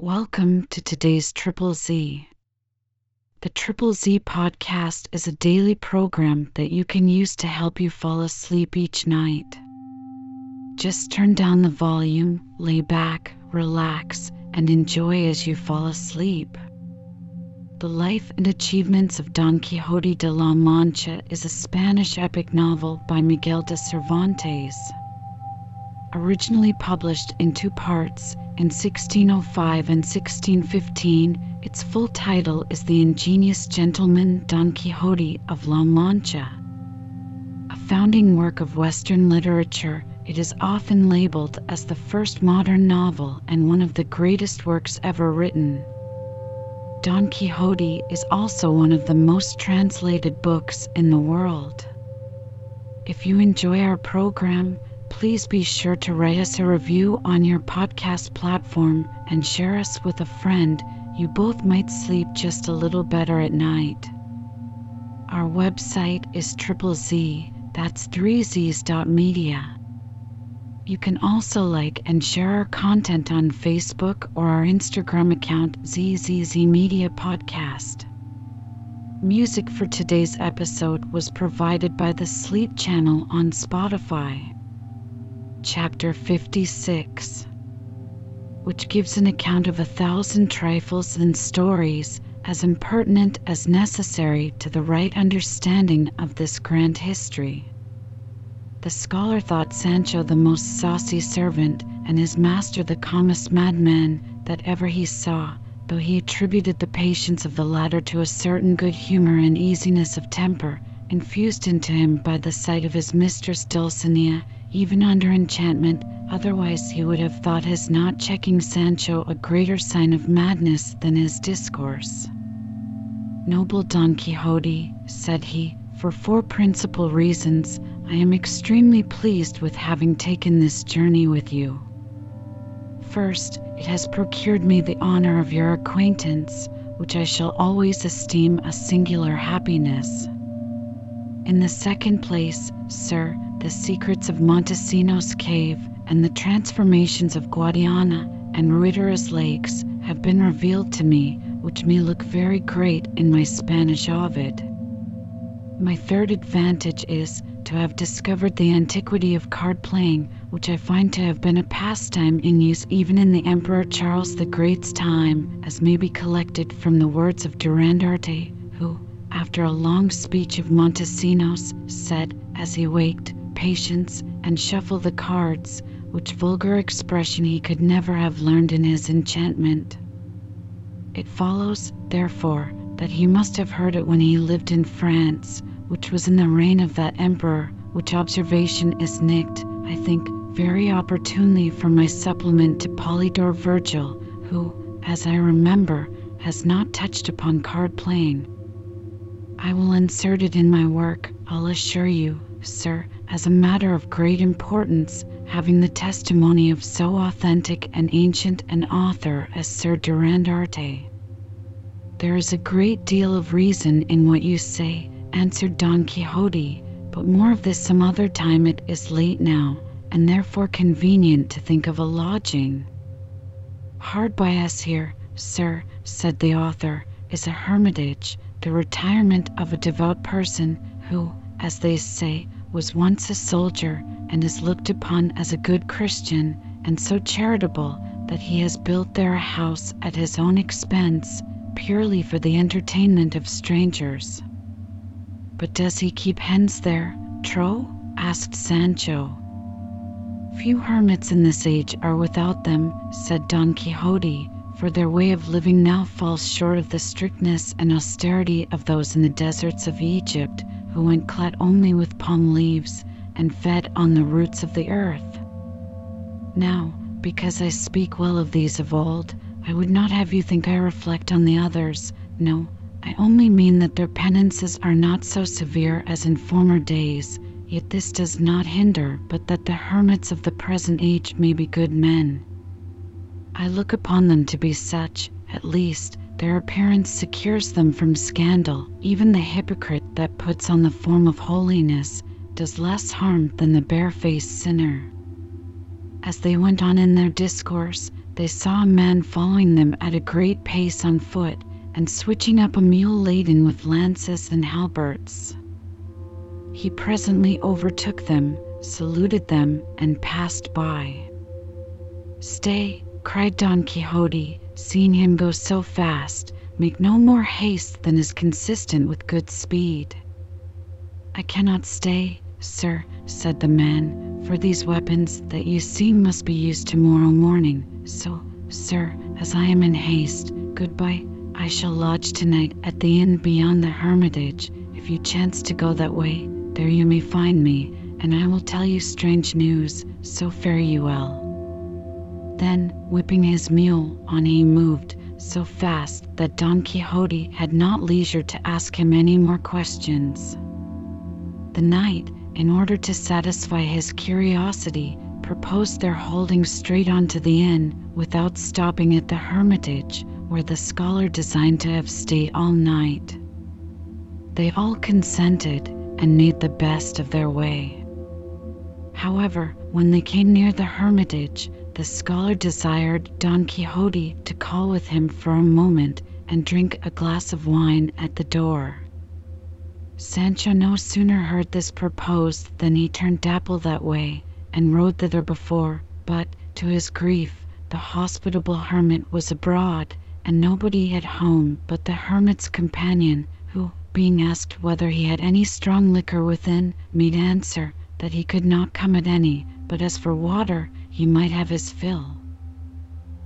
Welcome to today's Triple Z. The Triple Z podcast is a daily program that you can use to help you fall asleep each night. Just turn down the volume, lay back, relax, and enjoy as you fall asleep. The Life and Achievements of Don Quixote de la Mancha is a Spanish epic novel by Miguel de Cervantes. Originally published in two parts in 1605 and 1615, its full title is The Ingenious Gentleman Don Quixote of La Mancha. A founding work of Western literature, it is often labeled as the first modern novel and one of the greatest works ever written. Don Quixote is also one of the most translated books in the world. If you enjoy our program, please be sure to write us a review on your podcast platform and share us with a friend. You both might sleep just a little better at night. Our website is triple Z, that's three Z's dot media. You can also like and share our content on Facebook or our Instagram account ZZZ Media Podcast. Music for today's episode was provided by the Sleep Channel on Spotify. Chapter 56, which gives an account of a thousand trifles and stories as impertinent as necessary to the right understanding of this grand history. The scholar thought Sancho the most saucy servant and his master the calmest madman that ever he saw, though he attributed the patience of the latter to a certain good humor and easiness of temper infused into him by the sight of his mistress Dulcinea even under enchantment, otherwise he would have thought his not checking Sancho a greater sign of madness than his discourse. Noble Don Quixote, said he, for four principal reasons, I am extremely pleased with having taken this journey with you. First, it has procured me the honor of your acquaintance, which I shall always esteem a singular happiness. In the second place, sir, the secrets of Montesinos Cave and the transformations of Guadiana and Ruidera's lakes have been revealed to me, which may look very great in my Spanish Ovid. My third advantage is to have discovered the antiquity of card playing, which I find to have been a pastime in use even in the Emperor Charles the Great's time, as may be collected from the words of Durandarte, who, after a long speech of Montesinos, said, as he waked, patience, and shuffle the cards, which vulgar expression he could never have learned in his enchantment. It follows, therefore, that he must have heard it when he lived in France, which was in the reign of that emperor, which observation is nicked, I think, very opportunely from my supplement to Polydore Virgil, who, as I remember, has not touched upon card playing. I will insert it in my work, I'll assure you, sir, as a matter of great importance, having the testimony of so authentic and ancient an author as Sir Durandarte. There is a great deal of reason in what you say, answered Don Quixote, but more of this some other time. It is late now, and therefore convenient to think of a lodging. Hard by us here, sir, said the author, is a hermitage, the retirement of a devout person who, as they say, was once a soldier and is looked upon as a good Christian and so charitable that he has built there a house at his own expense purely for the entertainment of strangers. But does he keep hens there, Tro? asked Sancho. Few hermits in this age are without them, said Don Quixote, for their way of living now falls short of the strictness and austerity of those in the deserts of Egypt who went clad only with palm leaves and fed on the roots of the earth. Now, because I speak well of these of old, I would not have you think I reflect on the others. No, I only mean that their penances are not so severe as in former days, yet this does not hinder but that the hermits of the present age may be good men. I look upon them to be such, at least, their appearance secures them from scandal. Even the hypocrite that puts on the form of holiness does less harm than the barefaced sinner. As they went on in their discourse, they saw a man following them at a great pace on foot and switching up a mule laden with lances and halberts. He presently overtook them, saluted them, and passed by. Stay, cried Don Quixote, seeing him go so fast, make no more haste than is consistent with good speed. I cannot stay, sir, said the man, for these weapons that you see must be used tomorrow morning. So, sir, as I am in haste, goodbye. I shall lodge tonight at the inn beyond the hermitage. If you chance to go that way, there you may find me, and I will tell you strange news. So fare you well. Then, whipping his mule, on he moved, so fast that Don Quixote had not leisure to ask him any more questions. The knight, in order to satisfy his curiosity, proposed their holding straight on to the inn without stopping at the hermitage, where the scholar designed to have stayed all night. They all consented and made the best of their way. However, when they came near the hermitage, the scholar desired Don Quixote to call with him for a moment and drink a glass of wine at the door. Sancho no sooner heard this proposed than he turned Dapple that way and rode thither before, but, to his grief, the hospitable hermit was abroad, and nobody at home but the hermit's companion, who, being asked whether he had any strong liquor within, made answer that he could not come at any, but as for water, he might have his fill.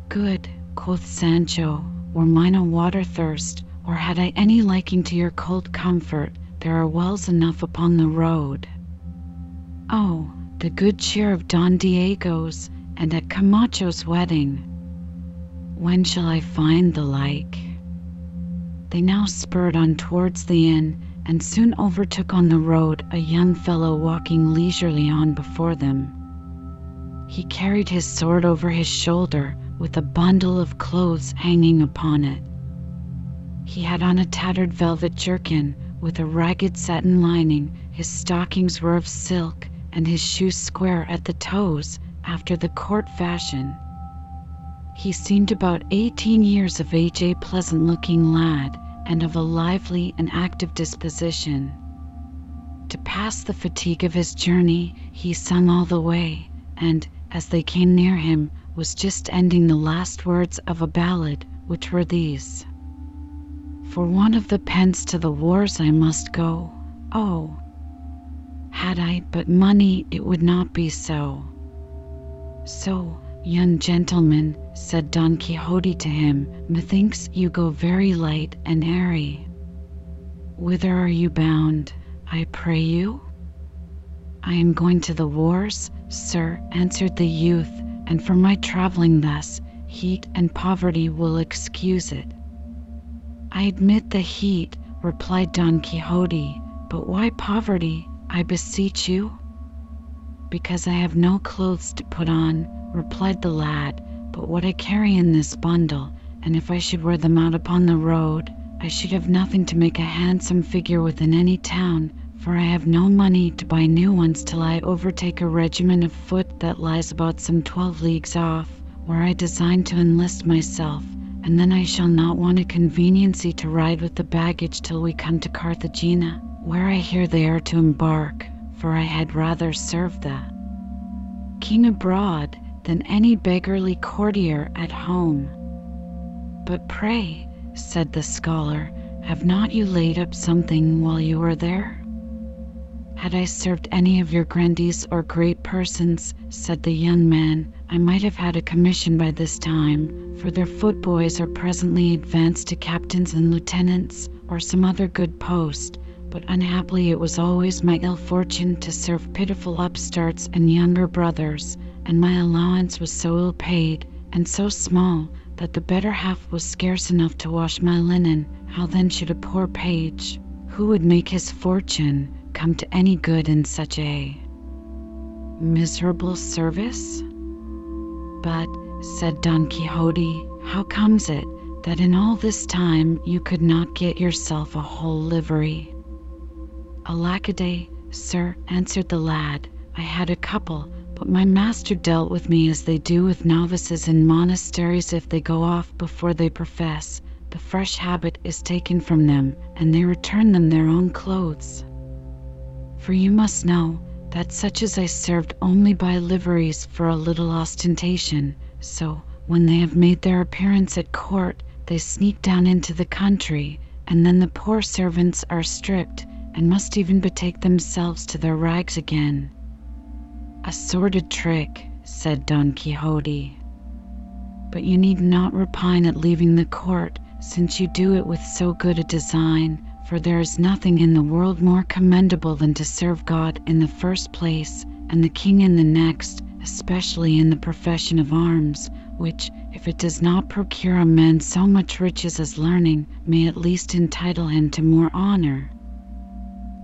Good, quoth Sancho, were mine a water thirst, or had I any liking to your cold comfort, there are wells enough upon the road. Oh, the good cheer of Don Diego's and at Camacho's wedding. When shall I find the like? They now spurred on towards the inn, and soon overtook on the road a young fellow walking leisurely on before them. He carried his sword over his shoulder, with a bundle of clothes hanging upon it. He had on a tattered velvet jerkin, with a ragged satin lining, his stockings were of silk, and his shoes square at the toes, after the court fashion. He seemed about eighteen years of age, a pleasant looking lad, and of a lively and active disposition. To pass the fatigue of his journey, he sung all the way, and, as they came near him, was just ending the last words of a ballad, which were these For one of the pence to the wars I must go. Oh, had I but money, it would not be so. So, young gentleman, said Don Quixote to him, methinks you go very light and airy. Whither are you bound, I pray you? I am going to the wars, sir, answered the youth, and for my travelling thus, heat and poverty will excuse it. I admit the heat, replied Don Quixote, but why poverty, I beseech you? Because I have no clothes to put on, replied the lad, but what I carry in this bundle, and if I should wear them out upon the road, I should have nothing to make a handsome figure within any town, for I have no money to buy new ones till I overtake a regiment of foot that lies about some twelve leagues off, where I design to enlist myself, and then I shall not want a conveniency to ride with the baggage till we come to Carthagena, where I hear they are to embark, for I had rather serve the king abroad than any beggarly courtier at home. But pray, said the scholar, have not you laid up something while you were there? Had I served any of your grandees or great persons, said the young man, I might have had a commission by this time, for their footboys are presently advanced to captains and lieutenants, or some other good post, but unhappily it was always my ill fortune to serve pitiful upstarts and younger brothers, and my allowance was so ill paid and so small that the better half was scarce enough to wash my linen. How then should a poor page, who would make his fortune, come to any good in such a miserable service? But, said Don Quixote, how comes it that in all this time you could not get yourself a whole livery? Alackaday, sir, answered the lad, I had a couple, but my master dealt with me as they do with novices in monasteries if they go off before they profess. The fresh habit is taken from them, and they return them their own clothes. For you must know that such as I served only by liveries for a little ostentation, so when they have made their appearance at court, they sneak down into the country, and then the poor servants are stripped and must even betake themselves to their rags again. A sordid trick, said Don Quixote. But you need not repine at leaving the court, since you do it with so good a design, for there is nothing in the world more commendable than to serve God in the first place, and the king in the next, especially in the profession of arms, which, if it does not procure a man so much riches as learning, may at least entitle him to more honor.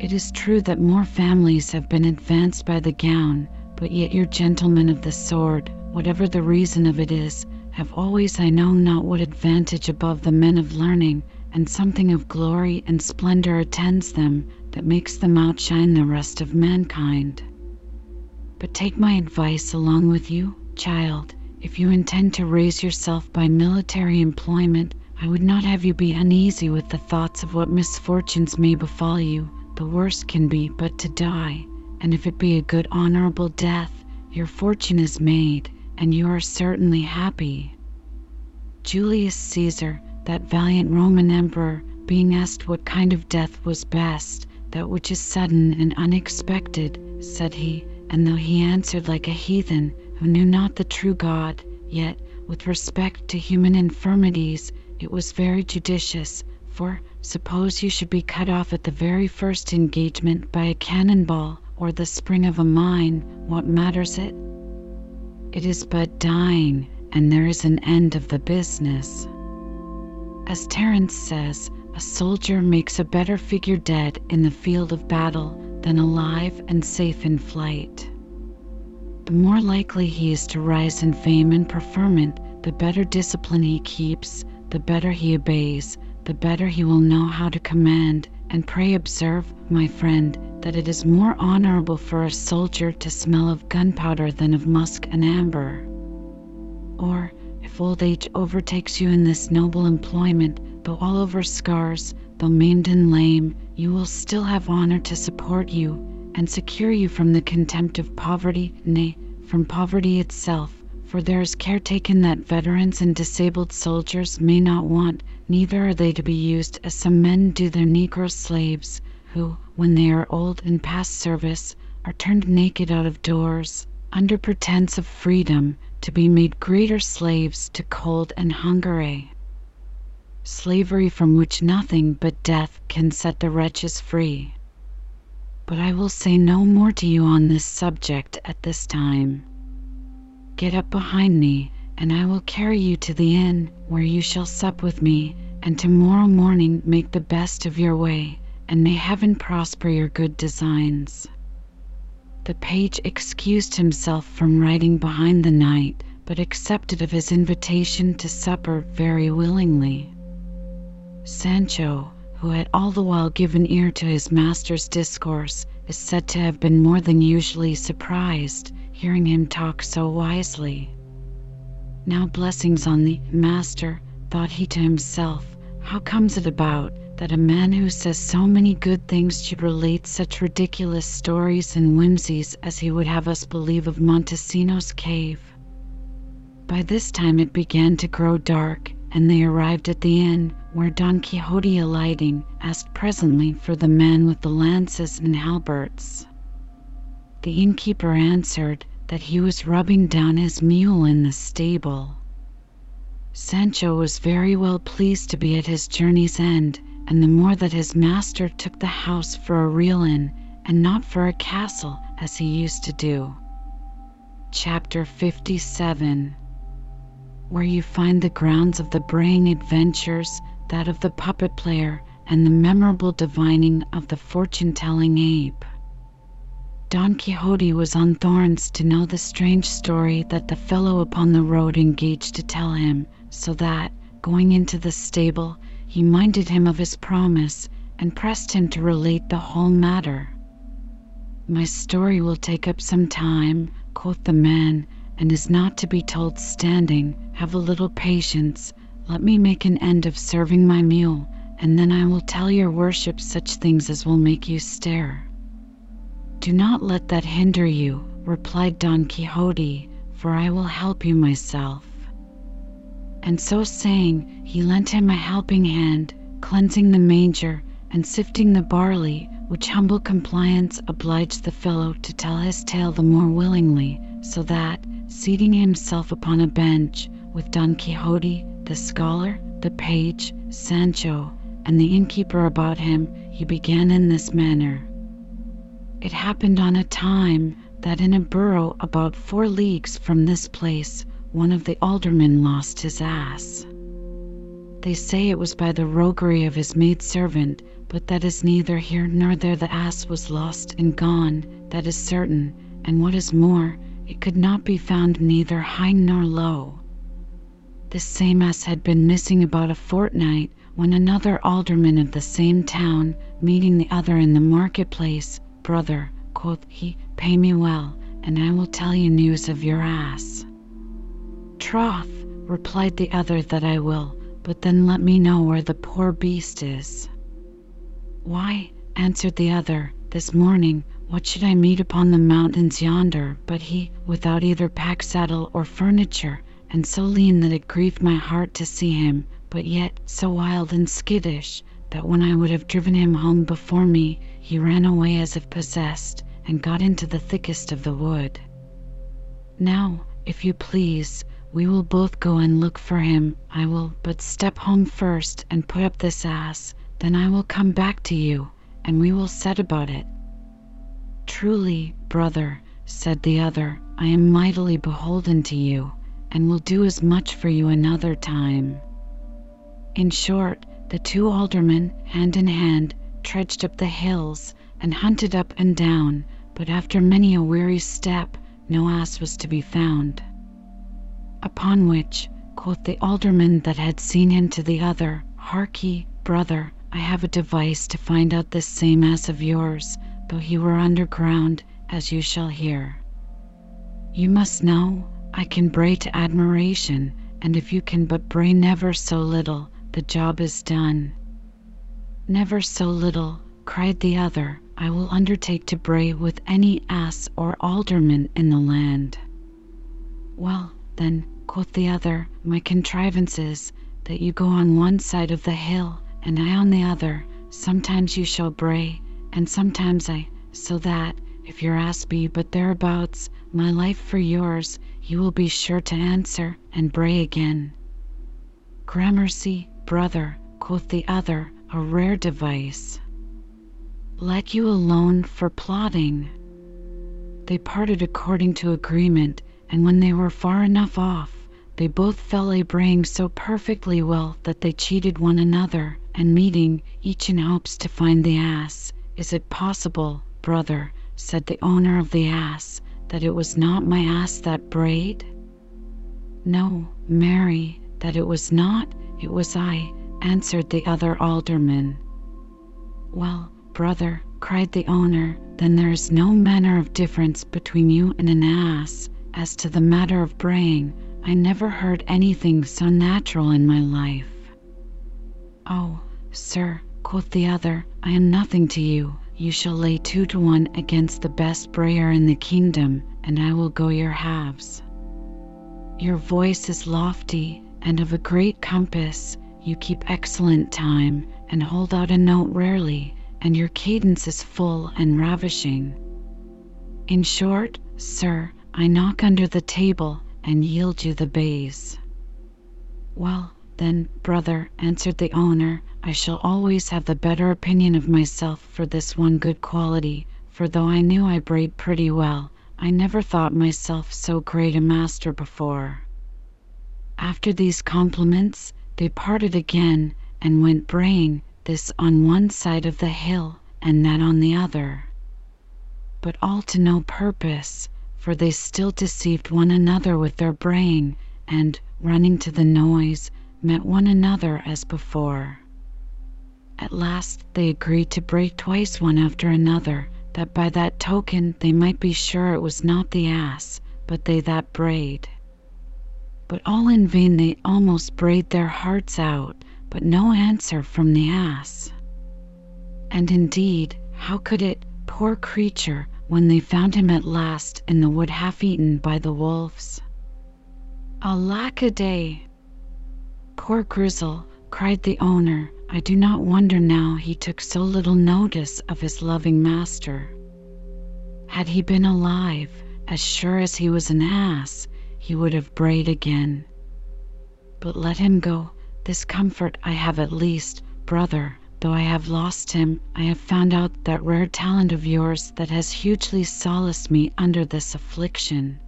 It is true that more families have been advanced by the gown, but yet your gentlemen of the sword, whatever the reason of it is, have always I know not what advantage above the men of learning, and something of glory and splendor attends them that makes them outshine the rest of mankind. But take my advice along with you, child. If you intend to raise yourself by military employment, I would not have you be uneasy with the thoughts of what misfortunes may befall you. The worst can be but to die, and if it be a good honorable death, your fortune is made, and you are certainly happy. Julius Caesar, that valiant Roman emperor, being asked what kind of death was best, that which is sudden and unexpected, said he, and though he answered like a heathen, who knew not the true God, yet, with respect to human infirmities, it was very judicious, for suppose you should be cut off at the very first engagement by a cannon ball or the spring of a mine, what matters it? It is but dying, and there is an end of the business. As Terence says, a soldier makes a better figure dead in the field of battle than alive and safe in flight. The more likely he is to rise in fame and preferment, the better discipline he keeps, the better he obeys, the better he will know how to command. And pray observe, my friend, that it is more honorable for a soldier to smell of gunpowder than of musk and amber. Or, old age overtakes you in this noble employment, though all over scars, though maimed and lame, you will still have honor to support you and secure you from the contempt of poverty, nay, from poverty itself, for there is care taken that veterans and disabled soldiers may not want, neither are they to be used as some men do their negro slaves, who, when they are old and past service, are turned naked out of doors, under pretence of freedom, to be made greater slaves to cold and hunger. Slavery from which nothing but death can set the wretches free. But I will say no more to you on this subject at this time. Get up behind me, and I will carry you to the inn, where you shall sup with me, and tomorrow morning make the best of your way, and may Heaven prosper your good designs. The page excused himself from riding behind the knight, but accepted of his invitation to supper very willingly. Sancho, who had all the while given ear to his master's discourse, is said to have been more than usually surprised, hearing him talk so wisely. Now blessings on thee, master, thought he to himself, how comes it about that a man who says so many good things should relate such ridiculous stories and whimsies as he would have us believe of Montesinos cave? By this time it began to grow dark, and they arrived at the inn, where Don Quixote alighting, asked presently for the man with the lances and halberts. The innkeeper answered that he was rubbing down his mule in the stable. Sancho was very well pleased to be at his journey's end, and the more that his master took the house for a real inn, and not for a castle as he used to do. Chapter 57 Where you find the grounds of the braying adventures that of the puppet player, and the memorable divining of the fortune telling ape. Don Quixote was on thorns to know the strange story that the fellow upon the road engaged to tell him, so that, going into the stable, he minded him of his promise, and pressed him to relate the whole matter. My story will take up some time, quoth the man, and is not to be told standing. Have a little patience. Let me make an end of serving my mule, and then I will tell your worship such things as will make you stare. Do not let that hinder you, replied Don Quixote, for I will help you myself. And so saying, he lent him a helping hand, cleansing the manger and sifting the barley, which humble compliance obliged the fellow to tell his tale the more willingly, so that, seating himself upon a bench, with Don Quixote, the scholar, the page, Sancho, and the innkeeper about him, he began in this manner. It happened on a time that in a borough about four leagues from this place, one of the aldermen lost his ass. They say it was by the roguery of his maid servant, but that is neither here nor there. The ass was lost and gone, that is certain, and what is more, it could not be found neither high nor low. This same ass had been missing about a fortnight, when another alderman of the same town, meeting the other in the market place, Brother, quoth he, pay me well, and I will tell you news of your ass. Troth, replied the other, that I will, but then let me know where the poor beast is. Why, answered the other, this morning, what should I meet upon the mountains yonder but he, without either pack saddle or furniture, and so lean that it grieved my heart to see him, but yet so wild and skittish, that when I would have driven him home before me, he ran away as if possessed, and got into the thickest of the wood. Now, if you please, we will both go and look for him. I will but step home first and put up this ass, then I will come back to you, and we will set about it. Truly, brother, said the other, I am mightily beholden to you, and will do as much for you another time. In short, the two aldermen, hand in hand, trudged up the hills, and hunted up and down, but after many a weary step, no ass was to be found. Upon which, quoth the alderman that had seen him to the other, Harkye, brother, I have a device to find out this same ass of yours, though he were underground, as you shall hear. You must know I can bray to admiration, and if you can but bray never so little, the job is done. Never so little, cried the other, I will undertake to bray with any ass or alderman in the land. Well, then, quoth the other, my contrivance is, that you go on one side of the hill and I on the other. Sometimes you shall bray, and sometimes I, so that, if your ass be but thereabouts, my life for yours, you will be sure to answer and bray again. Gramercy, brother, quoth the other, a rare device. Let you alone for plotting. They parted according to agreement, and when they were far enough off, they both fell a braying so perfectly well that they cheated one another, and meeting, each in hopes to find the ass. Is it possible, brother, said the owner of the ass, that it was not my ass that brayed? No, marry, that it was not, it was I, answered the other alderman. Well, brother, cried the owner, then there is no manner of difference between you and an ass. As to the matter of braying, I never heard anything so natural in my life. Oh, sir, quoth the other, I am nothing to you. You shall lay two to one against the best brayer in the kingdom, and I will go your halves. Your voice is lofty and of a great compass. You keep excellent time, and hold out a note rarely, and your cadence is full and ravishing. In short, sir, I knock under the table and yield you the bays. Well, then, brother, answered the owner, I shall always have the better opinion of myself for this one good quality, for though I knew I brayed pretty well, I never thought myself so great a master before. After these compliments, they parted again, and went braying, this on one side of the hill, and that on the other. But all to no purpose, for they still deceived one another with their braying, and, running to the noise, met one another as before. At last they agreed to bray twice one after another, that by that token they might be sure it was not the ass, but they that brayed. But all in vain they almost brayed their hearts out, but no answer from the ass. And indeed, how could it, poor creature, when they found him at last in the wood half eaten by the wolves? Alack a day! Poor Grizzle, cried the owner, I do not wonder now he took so little notice of his loving master. Had he been alive, as sure as he was an ass, he would have brayed again. But let him go. This comfort I have at least, brother, though I have lost him, I have found out that rare talent of yours that has hugely solaced me under this affliction.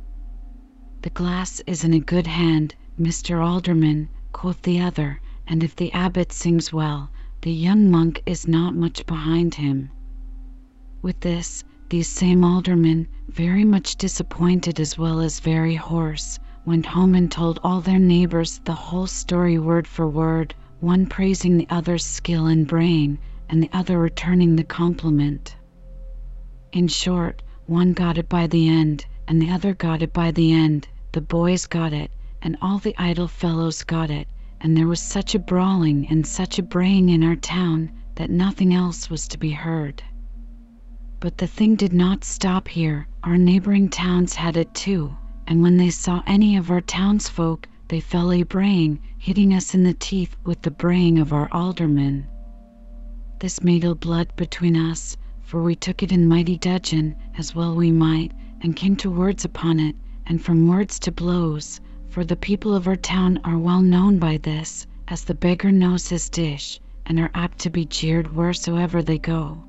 The glass is in a good hand, Mr. Alderman, quoth the other, and if the abbot sings well, the young monk is not much behind him. With this, these same aldermen, very much disappointed as well as very hoarse, went home and told all their neighbors the whole story word for word, one praising the other's skill and brain, and the other returning the compliment. In short, one got it by the end, and the other got it by the end, the boys got it, and all the idle fellows got it, and there was such a brawling and such a braying in our town that nothing else was to be heard. But the thing did not stop here. Our neighboring towns had it too, and when they saw any of our townsfolk, they fell a braying, hitting us in the teeth with the braying of our aldermen. This made ill blood between us, for we took it in mighty dudgeon, as well we might, and came to words upon it, and from words to blows, for the people of our town are well known by this, as the beggar knows his dish, and are apt to be jeered wheresoever they go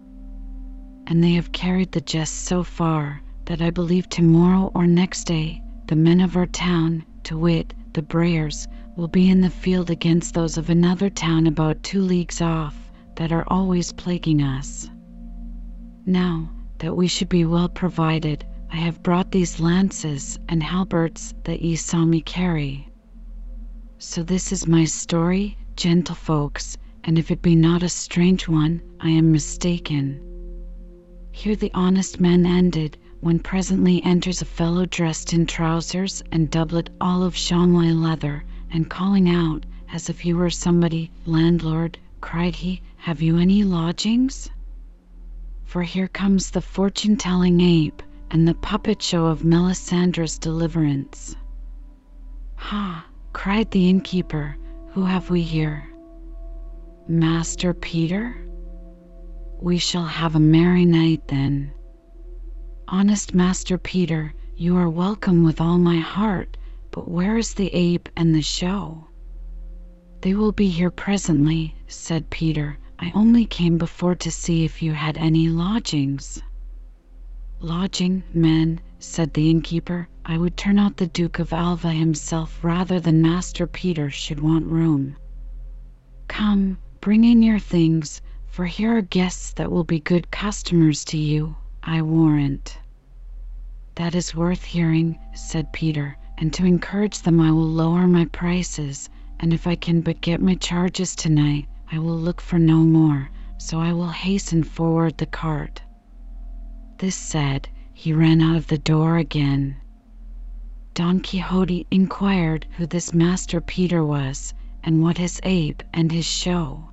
and they have carried the jest so far that I believe tomorrow or next day the men of our town, to wit, the Brayers, will be in the field against those of another town about two leagues off, that are always plaguing us. Now, that we should be well provided, I have brought these lances and halberts that ye saw me carry. So this is my story, gentlefolks, and if it be not a strange one, I am mistaken. Here the honest man ended, when presently enters a fellow dressed in trousers and doublet all of chamois leather, and calling out, as if he were somebody, "Landlord," cried he, "have you any lodgings?" For here comes the fortune telling ape, and the puppet show of Melisendra's deliverance. "Ha!" cried the innkeeper, "who have we here?" "Master Peter?" We shall have a merry night then. Honest Master Peter, you are welcome with all my heart, but where is the ape and the show? They will be here presently, said Peter. I only came before to see if you had any lodgings. Lodging, men, said the innkeeper. I would turn out the Duke of Alva himself rather than Master Peter should want room. Come, bring in your things for here are guests that will be good customers to you, I warrant." "That is worth hearing," said Peter, "and to encourage them I will lower my prices, and if I can but get my charges to night, I will look for no more, so I will hasten forward the cart." This said, he ran out of the door again. Don Quixote inquired who this Master Peter was, and what his ape and his show.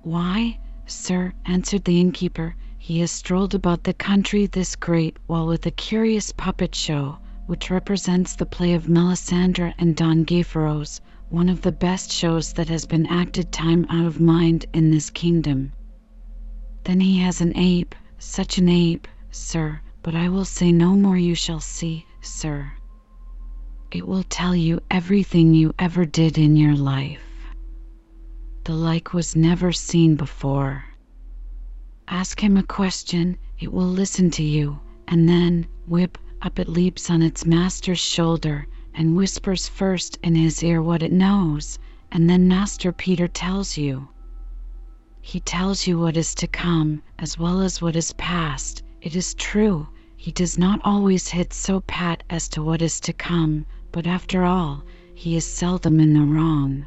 "Why, sir," answered the innkeeper, "he has strolled about the country this great while with a curious puppet show, which represents the play of Melisendra and Don Gayferos, one of the best shows that has been acted time out of mind in this kingdom. Then he has an ape, such an ape, sir, but I will say no more you shall see, sir. It will tell you everything you ever did in your life. The like was never seen before. Ask him a question, it will listen to you, and then, whip, up it leaps on its master's shoulder, and whispers first in his ear what it knows, and then Master Peter tells you. He tells you what is to come, as well as what is past. It is true, he does not always hit so pat as to what is to come, but after all, he is seldom in the wrong.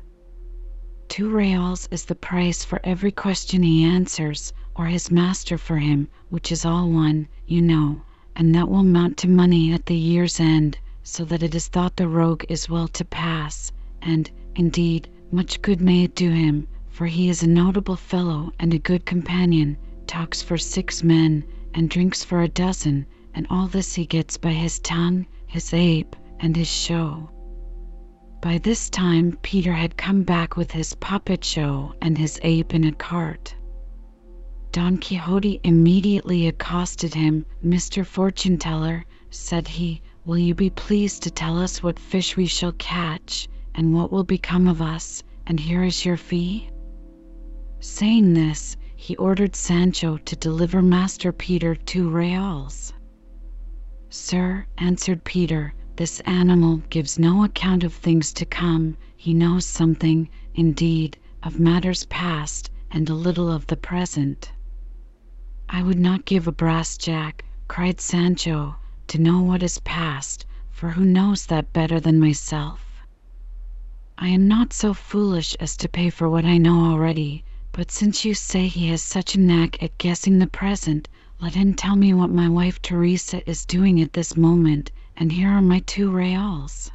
Two reals is the price for every question he answers, or his master for him, which is all one, you know, and that will mount to money at the year's end, so that it is thought the rogue is well to pass, and, indeed, much good may it do him, for he is a notable fellow and a good companion, talks for six men, and drinks for a dozen, and all this he gets by his tongue, his ape, and his show. By this time Peter had come back with his puppet show and his ape in a cart. Don Quixote immediately accosted him. "Mr. Fortune teller," said he, "will you be pleased to tell us what fish we shall catch, and what will become of us, and here is your fee?" Saying this, he ordered Sancho to deliver Master Peter two reals. "Sir," answered Peter, "this animal gives no account of things to come; he knows something, indeed, of matters past, and a little of the present." "I would not give a brass jack," cried Sancho, "to know what is past, for who knows that better than myself? I am not so foolish as to pay for what I know already; but since you say he has such a knack at guessing the present, let him tell me what my wife Teresa is doing at this moment, and here are my two reals."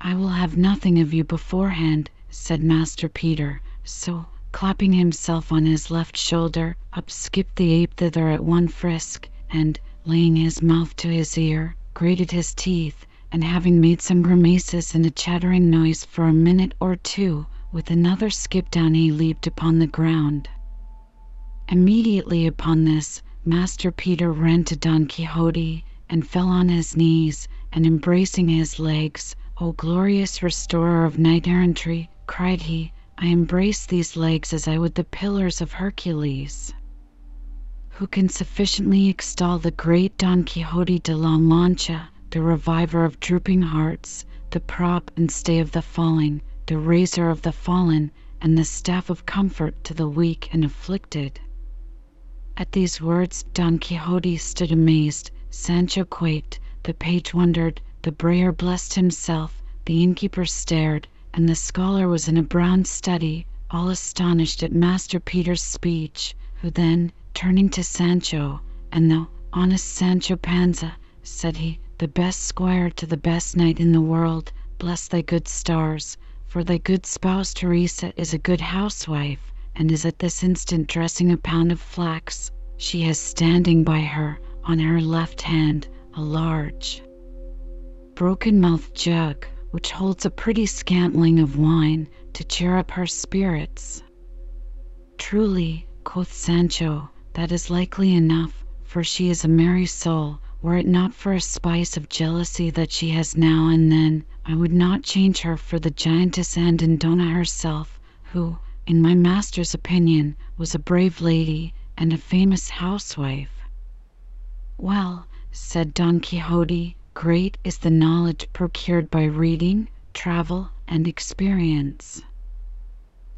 "I will have nothing of you beforehand," said Master Peter, so clapping himself on his left shoulder, up skipped the ape thither at one frisk, and, laying his mouth to his ear, grated his teeth, and having made some grimaces and a chattering noise for a minute or two, with another skip down he leaped upon the ground. Immediately upon this, Master Peter ran to Don Quixote, and fell on his knees, and embracing his legs, "O glorious restorer of knight errantry!" cried he. I embrace these legs as I would the pillars of Hercules. Who can sufficiently extol the great Don Quixote de la Mancha, the reviver of drooping hearts, the prop and stay of the falling, the raiser of the fallen, and the staff of comfort to the weak and afflicted? At these words Don Quixote stood amazed, Sancho quaked, the page wondered, the brayer blessed himself, the innkeeper stared and the scholar was in a brown study, all astonished at Master Peter's speech, who then, turning to Sancho, "And thou, honest Sancho Panza," said he, "the best squire to the best knight in the world, bless thy good stars, for thy good spouse Teresa is a good housewife, and is at this instant dressing a pound of flax. She has standing by her, on her left hand, a large broken mouthed jug which holds a pretty scantling of wine to cheer up her spirits." "Truly," quoth Sancho, "that is likely enough, for she is a merry soul. Were it not for a spice of jealousy that she has now and then, I would not change her for the giantess Andandona herself, who, in my master's opinion, was a brave lady and a famous housewife." "Well," said Don Quixote. Great is the knowledge procured by reading, travel, and experience.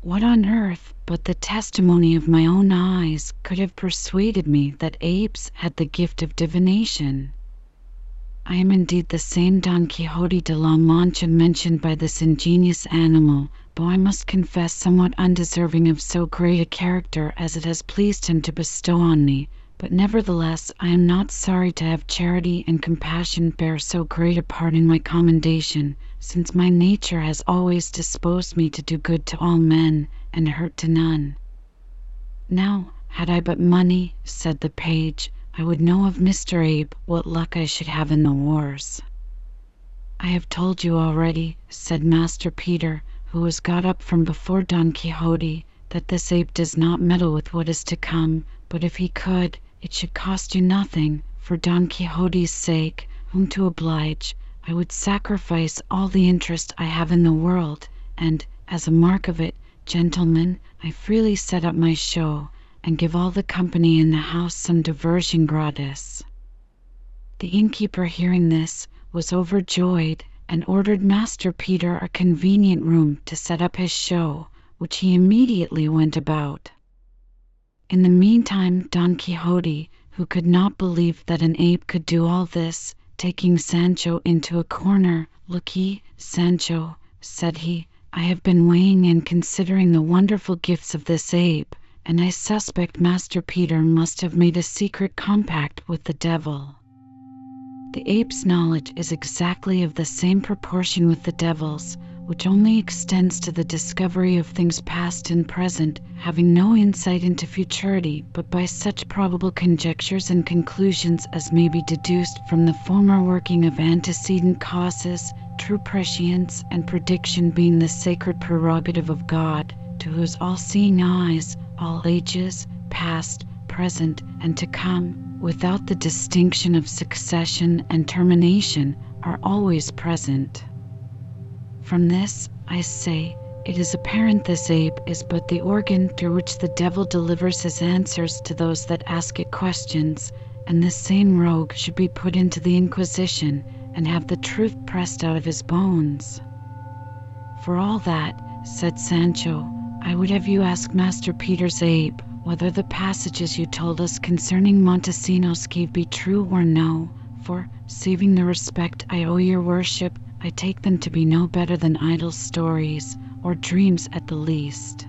What on earth but the testimony of my own eyes could have persuaded me that apes had the gift of divination? I am indeed the same Don Quixote de la Mancha mentioned by this ingenious animal, though I must confess somewhat undeserving of so great a character as it has pleased him to bestow on me. But nevertheless I am not sorry to have charity and compassion bear so great a part in my commendation, since my nature has always disposed me to do good to all men, and hurt to none. Now, had I but money, said the page, I would know of Mr. Ape what luck I should have in the wars. I have told you already, said Master Peter, who was got up from before Don Quixote, that this ape does not meddle with what is to come, but if he could, it should cost you nothing. For Don Quixote's sake, whom to oblige, I would sacrifice all the interest I have in the world, and, as a mark of it, gentlemen, I freely set up my show, and give all the company in the house some diversion gratis." The innkeeper, hearing this, was overjoyed, and ordered Master Peter a convenient room to set up his show, which he immediately went about. In the meantime Don Quixote, who could not believe that an ape could do all this, taking Sancho into a corner, "Look ye, Sancho," said he, "I have been weighing and considering the wonderful gifts of this ape, and I suspect Master Peter must have made a secret compact with the devil. The ape's knowledge is exactly of the same proportion with the devil's, which only extends to the discovery of things past and present, having no insight into futurity, but by such probable conjectures and conclusions as may be deduced from the former working of antecedent causes, true prescience and prediction being the sacred prerogative of God, to whose all seeing eyes, all ages, past, present, and to come, without the distinction of succession and termination, are always present. From this, I say, it is apparent this ape is but the organ through which the devil delivers his answers to those that ask it questions, and this same rogue should be put into the Inquisition and have the truth pressed out of his bones. For all that, said Sancho, I would have you ask Master Peter's ape whether the passages you told us concerning Montesinos cave be true or no, for, saving the respect I owe your worship, I take them to be no better than idle stories, or dreams at the least.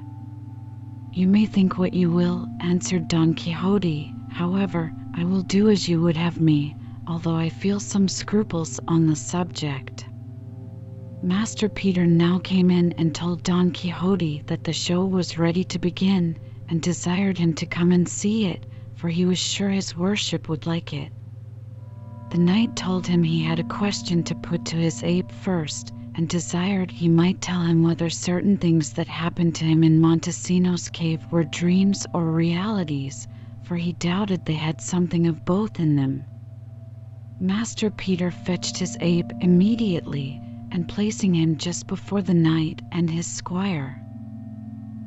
You may think what you will, answered Don Quixote. However, I will do as you would have me, although I feel some scruples on the subject. Master Peter now came in and told Don Quixote that the show was ready to begin, and desired him to come and see it, for he was sure his worship would like it. The knight told him he had a question to put to his ape first, and desired he might tell him whether certain things that happened to him in Montesinos cave were dreams or realities, for he doubted they had something of both in them. Master Peter fetched his ape immediately, and placing him just before the knight and his squire.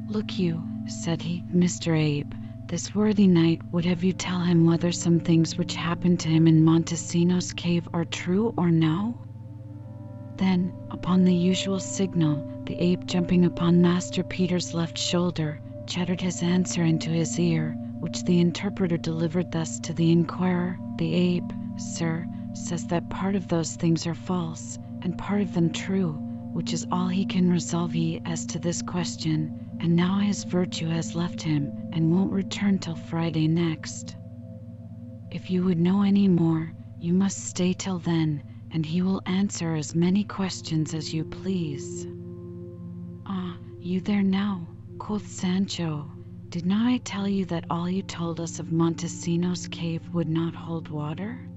Look you, said he, Mr. Ape, this worthy knight would have you tell him whether some things which happened to him in Montesinos cave are true or no? Then, upon the usual signal, the ape jumping upon Master Peter's left shoulder, chattered his answer into his ear, which the interpreter delivered thus to the inquirer The ape, sir, says that part of those things are false, and part of them true, which is all he can resolve ye as to this question and now his virtue has left him and won't return till Friday next. If you would know any more, you must stay till then, and he will answer as many questions as you please. Ah, you there now, quoth Sancho. Did not I tell you that all you told us of Montesinos cave would not hold water?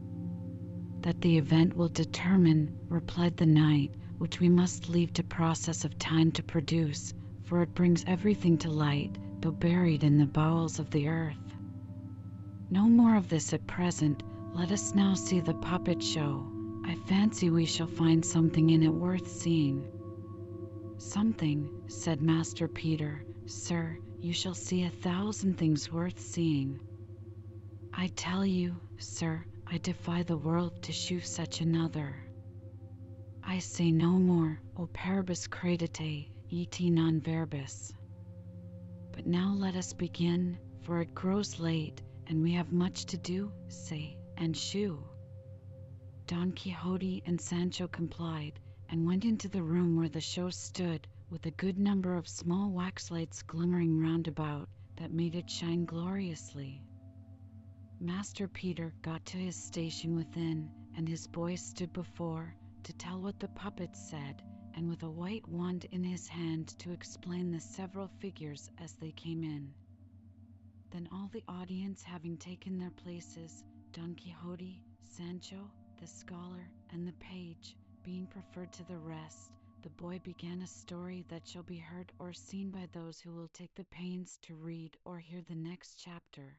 That the event will determine, replied the knight, which we must leave to process of time to produce, for it brings everything to light, though buried in the bowels of the earth. No more of this at present. Let us now see the puppet show. I fancy we shall find something in it worth seeing. Something, said Master Peter. Sir, you shall see a thousand things worth seeing. I tell you, sir, I defy the world to shew such another. I say no more, Operibus credite, et non verbis. But now let us begin, for it grows late, and we have much to do, say, and shew. Don Quixote and Sancho complied, and went into the room where the show stood, with a good number of small wax lights glimmering round about, that made it shine gloriously. Master Peter got to his station within, and his boy stood before, to tell what the puppets said, and with a white wand in his hand to explain the several figures as they came in. Then all the audience having taken their places, Don Quixote, Sancho, the scholar, and the page being preferred to the rest, the boy began a story that shall be heard or seen by those who will take the pains to read or hear the next chapter.